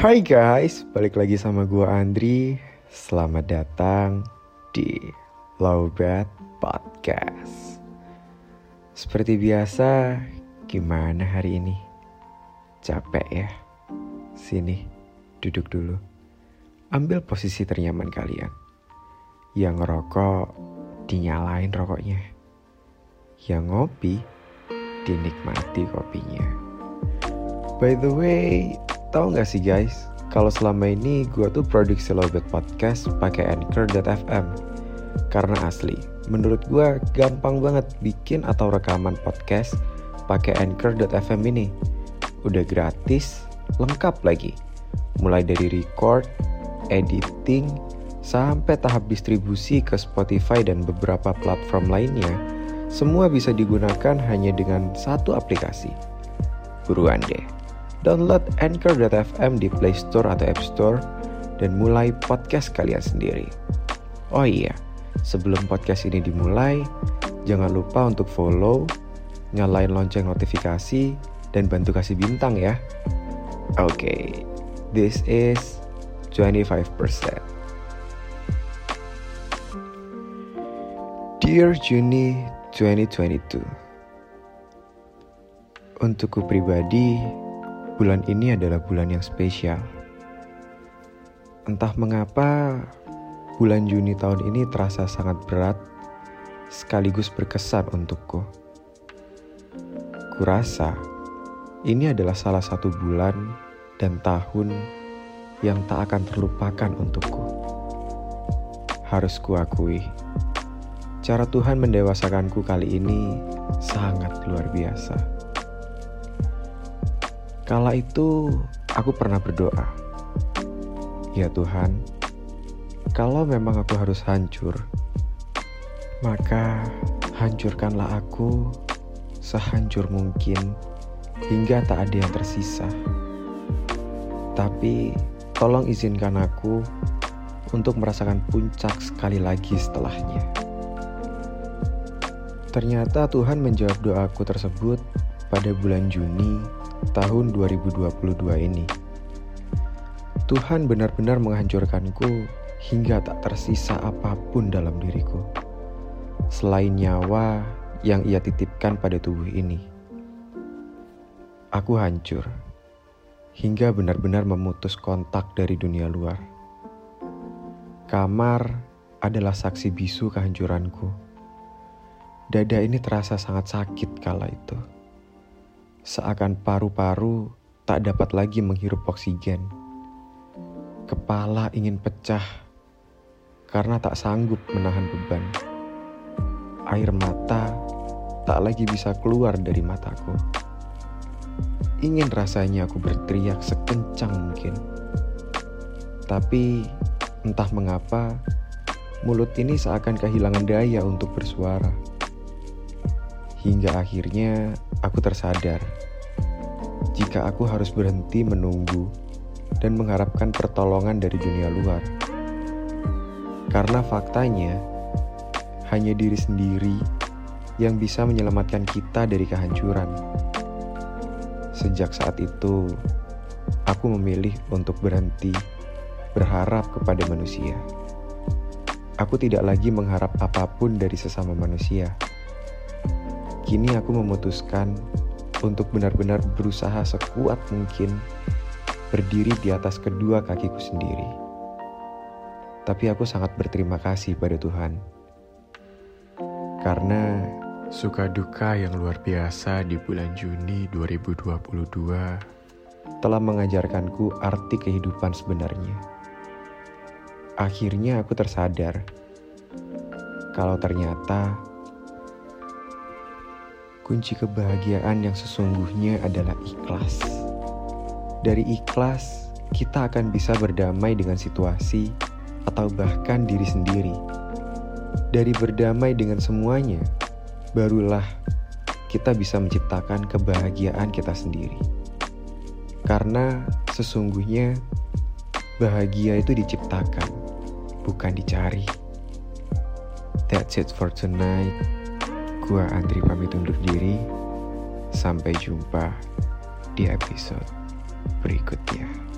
Hai guys, balik lagi sama gua Andri. Selamat datang di Lowbat Podcast. Seperti biasa, gimana hari ini? Capek ya? Sini, duduk dulu. Ambil posisi ternyaman kalian. Yang ngerokok, dinyalain rokoknya. Yang ngopi, dinikmati kopinya. By the way, tahu nggak sih guys, kalau selama ini gue tuh produksi Lobet Podcast pakai Anchor.fm. Karena asli, menurut gue gampang banget bikin atau rekaman podcast pakai Anchor.fm ini. Udah gratis, lengkap lagi. Mulai dari record, editing, sampai tahap distribusi ke Spotify dan beberapa platform lainnya, semua bisa digunakan hanya dengan satu aplikasi. Buruan deh download Anchor.fm di Play Store atau App Store dan mulai podcast kalian sendiri. Oh iya, sebelum podcast ini dimulai, jangan lupa untuk follow, nyalain lonceng notifikasi, dan bantu kasih bintang ya. Oke, okay, this is 25%. Dear Juni 2022 Untukku pribadi, bulan ini adalah bulan yang spesial. Entah mengapa, bulan Juni tahun ini terasa sangat berat sekaligus berkesan untukku. Kurasa ini adalah salah satu bulan dan tahun yang tak akan terlupakan untukku. Harus kuakui, cara Tuhan mendewasakanku kali ini sangat luar biasa. Kala itu aku pernah berdoa, "Ya Tuhan, kalau memang aku harus hancur, maka hancurkanlah aku sehancur mungkin hingga tak ada yang tersisa. Tapi tolong izinkan aku untuk merasakan puncak sekali lagi setelahnya." Ternyata Tuhan menjawab doaku tersebut pada bulan Juni tahun 2022 ini. Tuhan benar-benar menghancurkanku hingga tak tersisa apa pun dalam diriku. Selain nyawa yang ia titipkan pada tubuh ini. Aku hancur hingga benar-benar memutus kontak dari dunia luar. Kamar adalah saksi bisu kehancuranku. Dada ini terasa sangat sakit kala itu seakan paru-paru tak dapat lagi menghirup oksigen. Kepala ingin pecah karena tak sanggup menahan beban. Air mata tak lagi bisa keluar dari mataku. Ingin rasanya aku berteriak sekencang mungkin. Tapi entah mengapa mulut ini seakan kehilangan daya untuk bersuara. Hingga akhirnya aku tersadar jika aku harus berhenti menunggu dan mengharapkan pertolongan dari dunia luar. Karena faktanya, hanya diri sendiri yang bisa menyelamatkan kita dari kehancuran. Sejak saat itu, aku memilih untuk berhenti berharap kepada manusia. Aku tidak lagi mengharap apa pun dari sesama manusia Kini aku memutuskan untuk benar-benar berusaha sekuat mungkin berdiri di atas kedua kakiku sendiri. Tapi aku sangat berterima kasih pada Tuhan. Karena suka duka yang luar biasa di bulan Juni 2022 telah mengajarkanku arti kehidupan sebenarnya. Akhirnya aku tersadar kalau ternyata Kunci kebahagiaan yang sesungguhnya adalah ikhlas. Dari ikhlas, kita akan bisa berdamai dengan situasi atau bahkan diri sendiri. Dari berdamai dengan semuanya, barulah kita bisa menciptakan kebahagiaan kita sendiri. Karena sesungguhnya bahagia itu diciptakan, bukan dicari. That's it for tonight. Gua Andri pamit undur diri. Sampai jumpa di episode berikutnya.